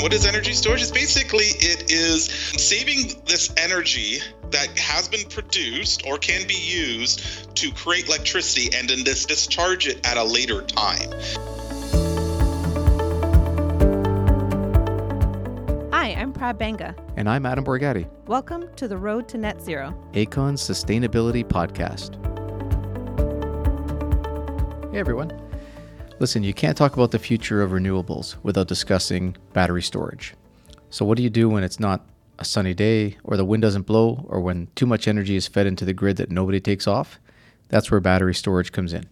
and what is energy storage? Is basically it is saving this energy that has been produced or can be used to create electricity and then dis- discharge it at a later time. Hi, I'm Prab Banga. And I'm Adam Borgatti. Welcome to the Road to Net Zero, Aecon's Sustainability Podcast. Hey everyone. Listen, you can't talk about the future of renewables without discussing battery storage. So, what do you do when it's not a sunny day, or the wind doesn't blow, or when too much energy is fed into the grid that nobody takes off? That's where battery storage comes in.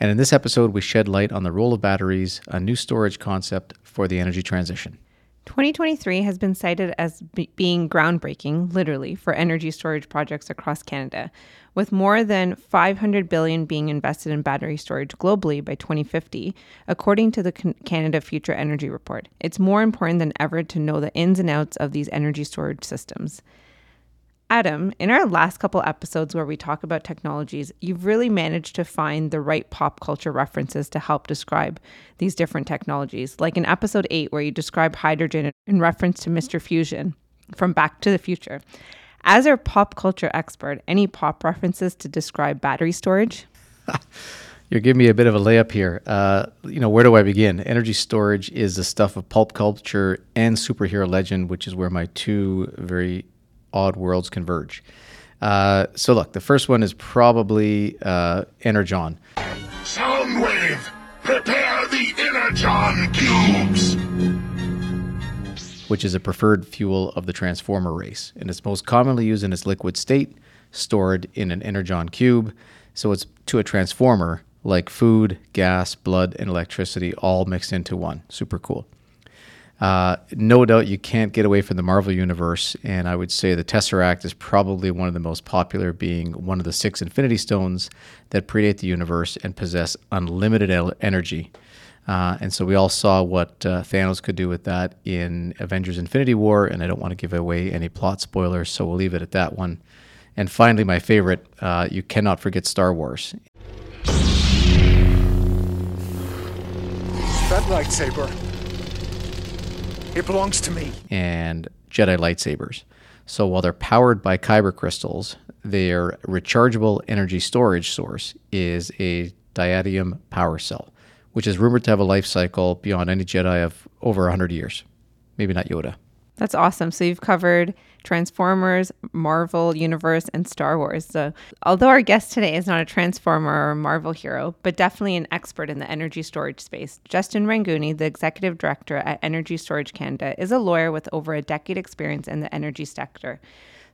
And in this episode, we shed light on the role of batteries, a new storage concept for the energy transition. 2023 has been cited as be- being groundbreaking, literally, for energy storage projects across Canada, with more than 500 billion being invested in battery storage globally by 2050, according to the Canada Future Energy Report. It's more important than ever to know the ins and outs of these energy storage systems. Adam, in our last couple episodes where we talk about technologies, you've really managed to find the right pop culture references to help describe these different technologies. Like in episode 8, where you describe hydrogen in reference to Mr. Fusion from Back to the Future. As our pop culture expert, any pop references to describe battery storage? You're giving me a bit of a layup here. Uh, you know, where do I begin? Energy storage is the stuff of pulp culture and superhero legend, which is where my two very odd worlds converge. Uh, so, look, the first one is probably uh, Energon. Soundwave, prepare the Energon cubes. Which is a preferred fuel of the transformer race, and it's most commonly used in its liquid state, stored in an Energon cube. So it's to a transformer like food, gas, blood, and electricity all mixed into one. Super cool. Uh, no doubt you can't get away from the Marvel universe, and I would say the Tesseract is probably one of the most popular, being one of the six Infinity Stones that predate the universe and possess unlimited el- energy. Uh, and so we all saw what uh, Thanos could do with that in Avengers Infinity War, and I don't want to give away any plot spoilers, so we'll leave it at that one. And finally, my favorite, uh, you cannot forget Star Wars. That lightsaber it belongs to me. And Jedi lightsabers. So while they're powered by kyber crystals, their rechargeable energy storage source is a diatium power cell, which is rumored to have a life cycle beyond any Jedi of over 100 years. Maybe not Yoda. That's awesome. So you've covered Transformers, Marvel Universe, and Star Wars. So, although our guest today is not a Transformer or Marvel hero, but definitely an expert in the energy storage space, Justin Rangooni, the executive director at Energy Storage Canada, is a lawyer with over a decade experience in the energy sector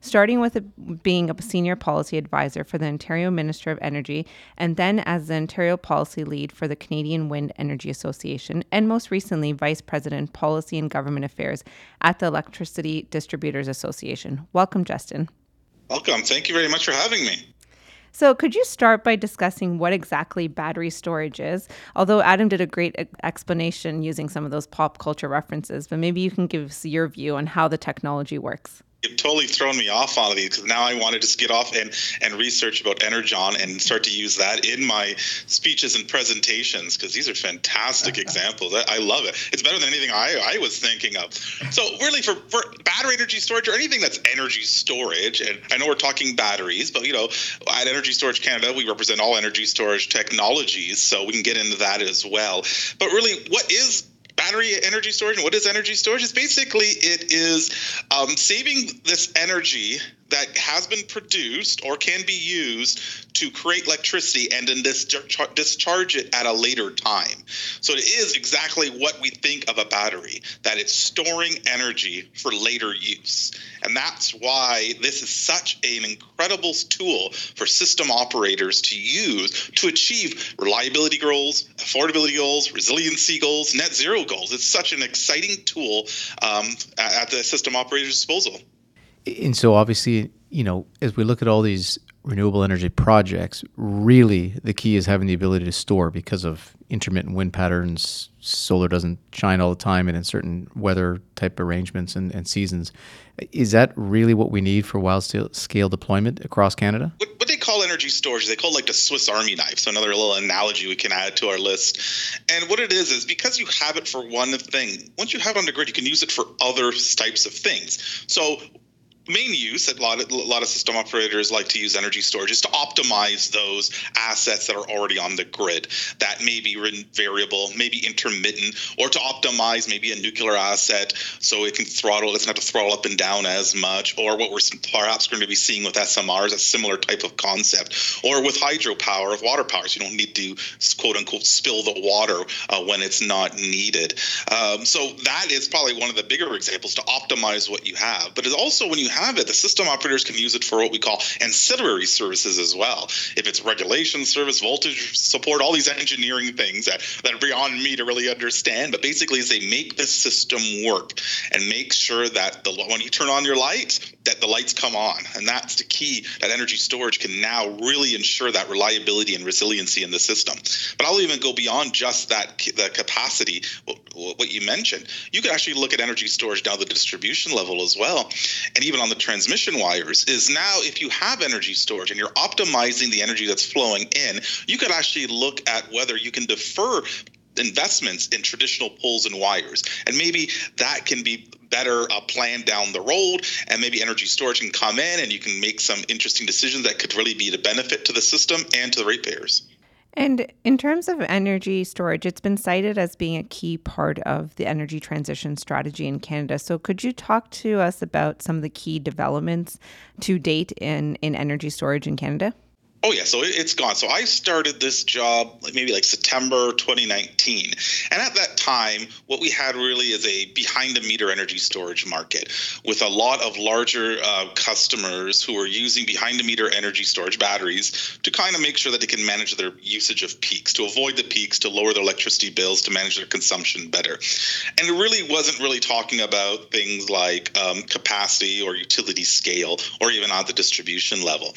starting with a, being a senior policy advisor for the Ontario Minister of Energy, and then as the Ontario policy lead for the Canadian Wind Energy Association, and most recently, vice president, policy and government affairs at the Electricity Distributors Association. Welcome, Justin. Welcome. Thank you very much for having me. So, could you start by discussing what exactly battery storage is? Although Adam did a great explanation using some of those pop culture references, but maybe you can give us your view on how the technology works you've totally thrown me off on these because now I want to just get off and, and research about Energon and start to use that in my speeches and presentations because these are fantastic examples. I, I, love it. It's better than anything I, I was thinking of. So really for, for battery energy storage or anything that's energy storage, and I know we're talking batteries, but you know, at Energy Storage Canada, we represent all energy storage technologies, so we can get into that as well. But really, what is battery energy storage and what is energy storage? Is basically it is um, saving this energy that has been produced or can be used to create electricity and then discharge, discharge it at a later time. So it is exactly what we think of a battery, that it's storing energy for later use. And that's why this is such an incredible tool for system operators to use to achieve reliability goals, affordability goals, resiliency goals, net zero goals. It's such an exciting tool um, at the system operator's disposal. And so, obviously, you know, as we look at all these renewable energy projects, really the key is having the ability to store because of intermittent wind patterns. Solar doesn't shine all the time and in certain weather type arrangements and, and seasons. Is that really what we need for wild scale deployment across Canada? What, what they call energy storage, they call it like the Swiss Army knife. So another little analogy we can add to our list. And what it is is because you have it for one thing, once you have it on the grid, you can use it for other types of things. So main use that a lot of, a lot of system operators like to use energy storage is to optimize those assets that are already on the grid that may be variable, maybe intermittent, or to optimize maybe a nuclear asset so it can throttle, it doesn't have to throttle up and down as much, or what we're perhaps going to be seeing with SMRs, a similar type of concept, or with hydropower, of water power, so you don't need to quote unquote spill the water uh, when it's not needed. Um, so that is probably one of the bigger examples to optimize what you have. But it's also when you have it, the system operators can use it for what we call ancillary services as well. If it's regulation service, voltage support, all these engineering things that, that are beyond me to really understand. But basically, is they make the system work and make sure that the when you turn on your lights, that the lights come on. And that's the key that energy storage can now really ensure that reliability and resiliency in the system. But I'll even go beyond just that the capacity, what you mentioned. You could actually look at energy storage down the distribution level as well. And even on the transmission wires is now if you have energy storage and you're optimizing the energy that's flowing in, you could actually look at whether you can defer investments in traditional poles and wires. And maybe that can be better uh, down the road, and maybe energy storage can come in and you can make some interesting decisions that could really be the benefit to the system and to the ratepayers. And in terms of energy storage, it's been cited as being a key part of the energy transition strategy in Canada. So, could you talk to us about some of the key developments to date in, in energy storage in Canada? Oh yeah, so it's gone. So I started this job maybe like September 2019, and at that time, what we had really is a behind the meter energy storage market with a lot of larger uh, customers who are using behind the meter energy storage batteries to kind of make sure that they can manage their usage of peaks, to avoid the peaks, to lower their electricity bills, to manage their consumption better. And it really wasn't really talking about things like um, capacity or utility scale or even on the distribution level.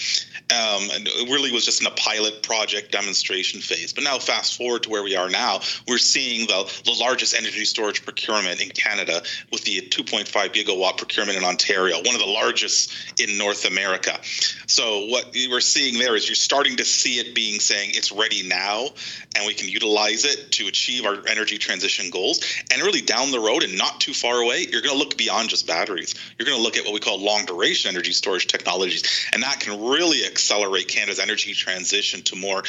Um, and really was just in a pilot project demonstration phase. But now, fast forward to where we are now, we're seeing the, the largest energy storage procurement in Canada with the 2.5 gigawatt procurement in Ontario, one of the largest in North America. So, what we're seeing there is you're starting to see it being saying it's ready now, and we can utilize it to achieve our energy transition goals. And really, down the road and not too far away, you're going to look beyond just batteries. You're going to look at what we call long duration energy storage technologies, and that can really accelerate Canada's energy transition to more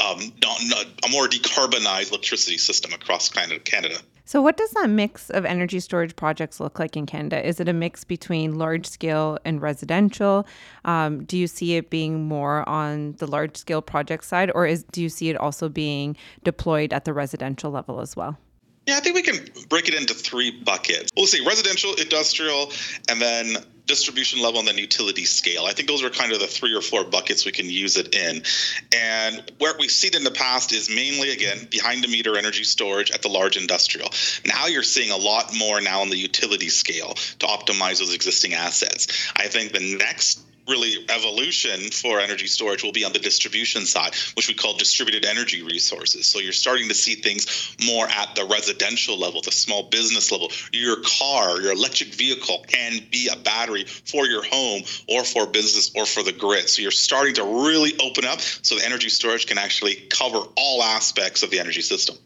um, a more decarbonized electricity system across Canada. So, what does that mix of energy storage projects look like in Canada? Is it a mix between large scale and residential? Um, do you see it being more on the large scale project side, or is, do you see it also being deployed at the residential level as well? Yeah, I think we can break it into three buckets. We'll see residential, industrial, and then distribution level and then utility scale. I think those are kind of the three or four buckets we can use it in. And where we've seen in the past is mainly, again, behind the meter energy storage at the large industrial. Now you're seeing a lot more now on the utility scale to optimize those existing assets. I think the next really evolution for energy storage will be on the distribution side, which we call distributed energy resources. So you're starting to see things more at the residential level, the small business level. Your car, your electric vehicle can be a battery for your home or for business or for the grid. So you're starting to really open up so the energy storage can actually cover all aspects of the energy system.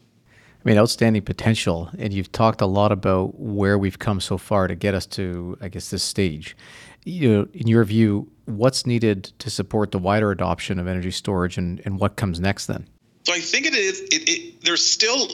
I mean, outstanding potential. And you've talked a lot about where we've come so far to get us to, I guess, this stage you know, in your view, what's needed to support the wider adoption of energy storage, and, and what comes next then? So I think it is. It, it, there's still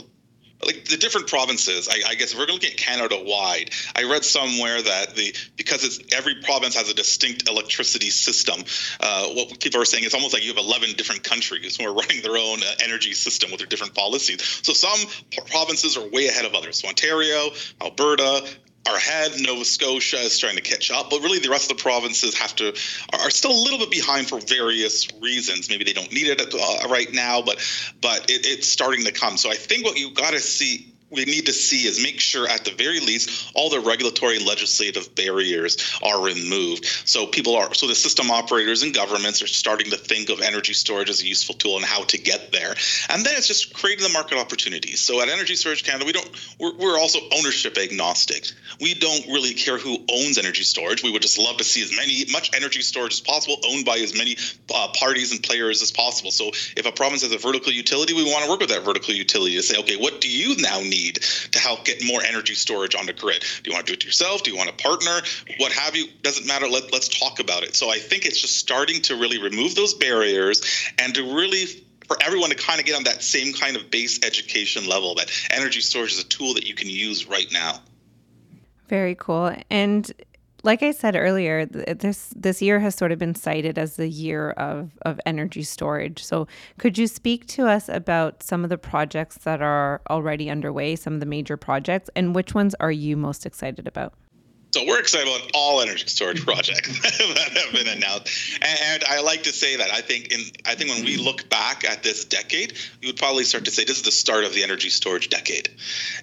like the different provinces. I, I guess if we're looking at Canada wide, I read somewhere that the because it's every province has a distinct electricity system. Uh, what people are saying is almost like you have 11 different countries who are running their own uh, energy system with their different policies. So some provinces are way ahead of others. So Ontario, Alberta, are ahead. Nova Scotia is trying to catch up, but really the rest of the provinces have to are still a little bit behind for various reasons. Maybe they don't need it uh, right now, but but it, it's starting to come. So I think what you've got to see we need to see is make sure at the very least all the regulatory legislative barriers are removed. So people are so the system operators and governments are starting to think of energy storage as a useful tool and how to get there. And then it's just creating the market opportunities. So at energy storage canada we don't we're, we're also ownership agnostic. We don't really care who owns energy storage. We would just love to see as many much energy storage as possible owned by as many uh, parties and players as possible. So if a province has a vertical utility we want to work with that vertical utility to say okay what do you now need need to help get more energy storage on the grid. Do you want to do it yourself? Do you want to partner? What have you? Doesn't matter. Let, let's talk about it. So I think it's just starting to really remove those barriers and to really for everyone to kind of get on that same kind of base education level that energy storage is a tool that you can use right now. Very cool. And like I said earlier, this this year has sort of been cited as the year of of energy storage. So, could you speak to us about some of the projects that are already underway, some of the major projects, and which ones are you most excited about? So we're excited about all energy storage projects that have been announced, and, and, I like to say that I think in I think when we look back at this decade, you would probably start to say this is the start of the energy storage decade,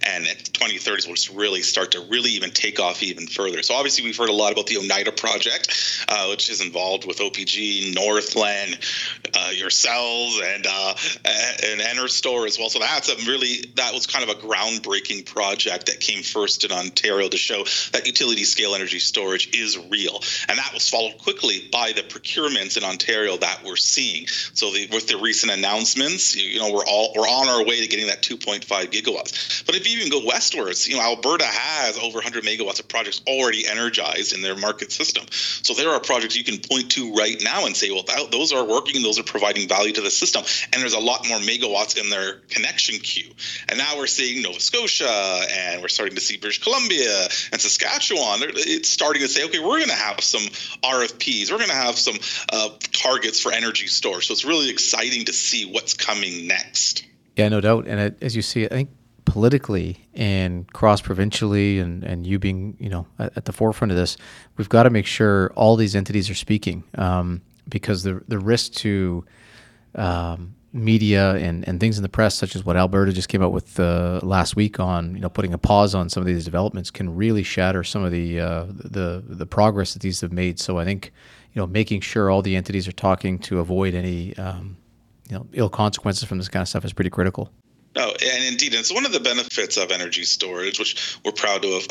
and 2030s will really start to really even take off even further. So obviously we've heard a lot about the Oneida project, uh, which is involved with OPG, Northland, uh, yourselves, and uh, and NRStor as well. So that's a really that was kind of a groundbreaking project that came first in Ontario to show that utility scale energy storage is real. And that was followed quickly by the procurements in Ontario that we're seeing. So the, with the recent announcements, you, you, know, we're all we're on our way to getting that 2.5 gigawatts. But if you even go westwards, you know, Alberta has over 100 megawatts of projects already energized in their market system. So there are projects you can point to right now and say, well, that, those are working, those are providing value to the system, and there's a lot more megawatts in their connection queue. And now we're seeing Nova Scotia, and we're starting to see British Columbia and Saskatchewan on, it's starting to say, okay, we're going to have some RFPs, we're going to have some uh, targets for energy storage. So it's really exciting to see what's coming next. Yeah, no doubt. And as you see, I think politically and cross provincially and, and you being you know at, at, the forefront of this we've got to make sure all these entities are speaking um, because the the risk to um, media and, and things in the press, such as what Alberta just came out with uh, last week on you know putting a pause on some of these developments, can really shatter some of the uh, the the progress that these have made. So I think you know making sure all the entities are talking to avoid any um, you know ill consequences from this kind of stuff is pretty critical. No, and indeed, it's one of the benefits of energy storage, which we're proud to have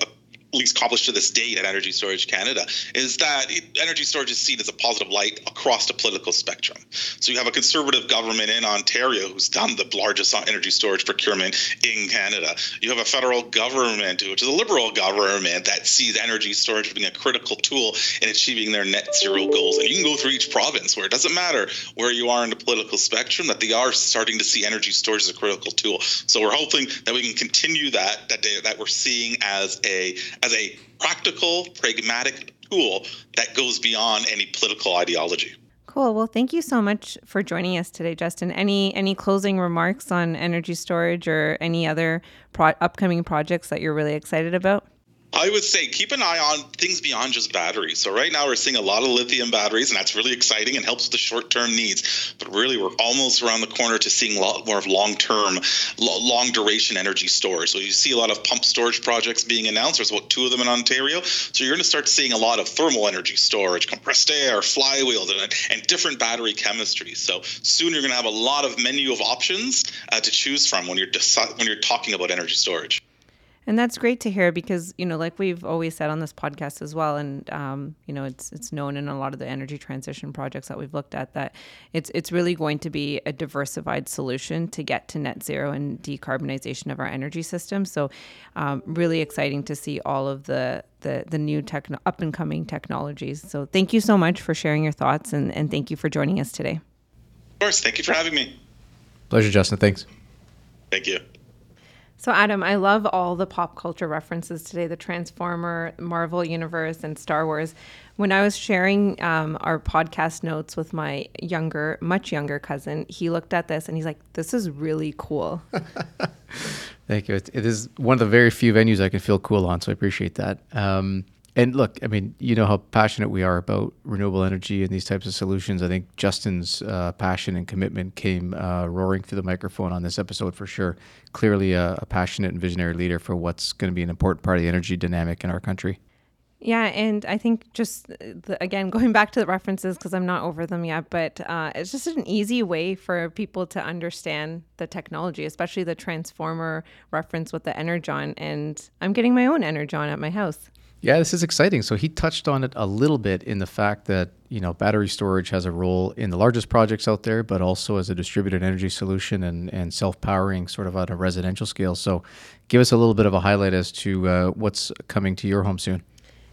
least accomplished to this date at Energy Storage Canada, is that it, energy storage is seen as a positive light across the political spectrum. So you have a conservative government in Ontario who's done the largest energy storage procurement in Canada. You have a federal government, which is a liberal government, that sees energy storage being a critical tool in achieving their net zero goals. And you can go through each province where it doesn't matter where you are in the political spectrum, that they are starting to see energy storage as a critical tool. So we're hoping that we can continue that, that, they, that we're seeing as a as a practical, pragmatic tool that goes beyond any political ideology. Cool. Well, thank you so much for joining us today, Justin. Any any closing remarks on energy storage or any other pro- upcoming projects that you're really excited about? I would say keep an eye on things beyond just batteries. So right now we're seeing a lot of lithium batteries, and that's really exciting and helps with the short-term needs. But really, we're almost around the corner to seeing a lot more of long-term, long-duration energy storage. So you see a lot of pump storage projects being announced. There's about two of them in Ontario. So you're going to start seeing a lot of thermal energy storage, compressed air, flywheels, and, and different battery chemistries. So soon you're going to have a lot of menu of options uh, to choose from when you're deci- when you're talking about energy storage. And that's great to hear because you know, like we've always said on this podcast as well, and um, you know, it's it's known in a lot of the energy transition projects that we've looked at that it's it's really going to be a diversified solution to get to net zero and decarbonization of our energy system. So, um, really exciting to see all of the the the new techno up and coming technologies. So, thank you so much for sharing your thoughts and and thank you for joining us today. Of course, thank you for having me. Pleasure, Justin. Thanks. Thank you. So, Adam, I love all the pop culture references today the Transformer, Marvel Universe, and Star Wars. When I was sharing um, our podcast notes with my younger, much younger cousin, he looked at this and he's like, This is really cool. Thank you. It, it is one of the very few venues I can feel cool on, so I appreciate that. Um, And look, I mean, you know how passionate we are about renewable energy and these types of solutions. I think Justin's uh, passion and commitment came uh, roaring through the microphone on this episode for sure. Clearly, a, a passionate and visionary leader for what's going to be an important part of the energy dynamic in our country. Yeah, and I think just the, again going back to the references because I'm not over them yet, but uh, it's just an easy way for people to understand the technology, especially the transformer reference with the Energon. And I'm getting my own Energon at my house. Yeah, this is exciting. So he touched on it a little bit in the fact that, you know, battery storage has a role in the largest projects out there, but also as a distributed energy solution and, and self-powering sort of on a residential scale. So give us a little bit of a highlight as to uh, what's coming to your home soon.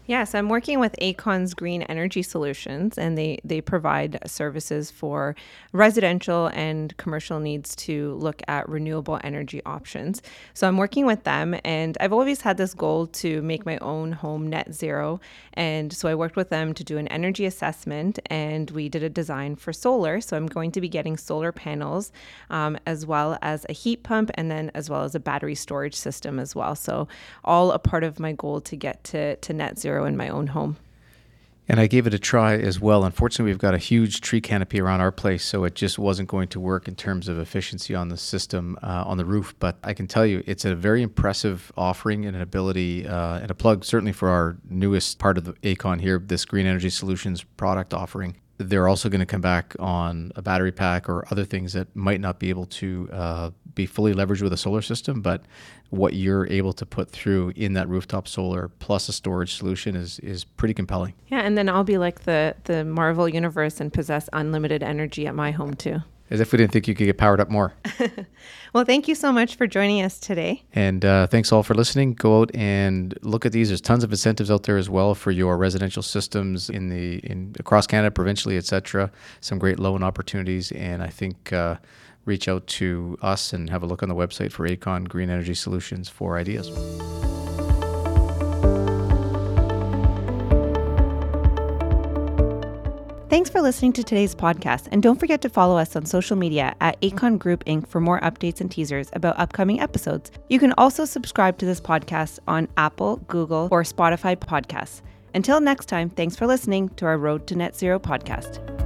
Yes, I'm working with Aecon's Green Energy Solutions, and they, they provide services for residential and commercial needs to look at renewable energy options. So I'm working with them, and I've always had this goal to make my own home net zero. And so I worked with them to do an energy assessment, and we did a design for solar. So I'm going to be getting solar panels, um, as well as a heat pump, and then as well as a battery storage system as well. So all a part of my goal to get to, to net zero in my own home. And I gave it a try as well. Unfortunately, we've got a huge tree canopy around our place, so it just wasn't going to work in terms of efficiency on the system uh, on the roof. But I can tell you, it's a very impressive offering and an ability uh, and a plug, certainly for our newest part of the Aecon here, this Green Energy Solutions product offering they're also going to come back on a battery pack or other things that might not be able to uh, be fully leveraged with a solar system, but what you're able to put through in that rooftop solar plus a storage solution is is pretty compelling. Yeah, and then I'll be like the the Marvel universe and possess unlimited energy at my home too. As if we didn't think you could get powered up more. well, thank you so much for joining us today. And uh, thanks all for listening. Go out and look at these. There's tons of incentives out there as well for your residential systems in the in across Canada, provincially, etc. Some great loan opportunities, and I think. Uh, reach out to us and have a look on the website for Aecon Green Energy Solutions for ideas. Thanks for listening to today's podcast, and don't forget to follow us on social media at Aecon Group Inc. for more updates and teasers about upcoming episodes. You can also subscribe to this podcast on Apple, Google, or Spotify podcasts. Until next time, thanks for listening to our Road to Net Zero podcast.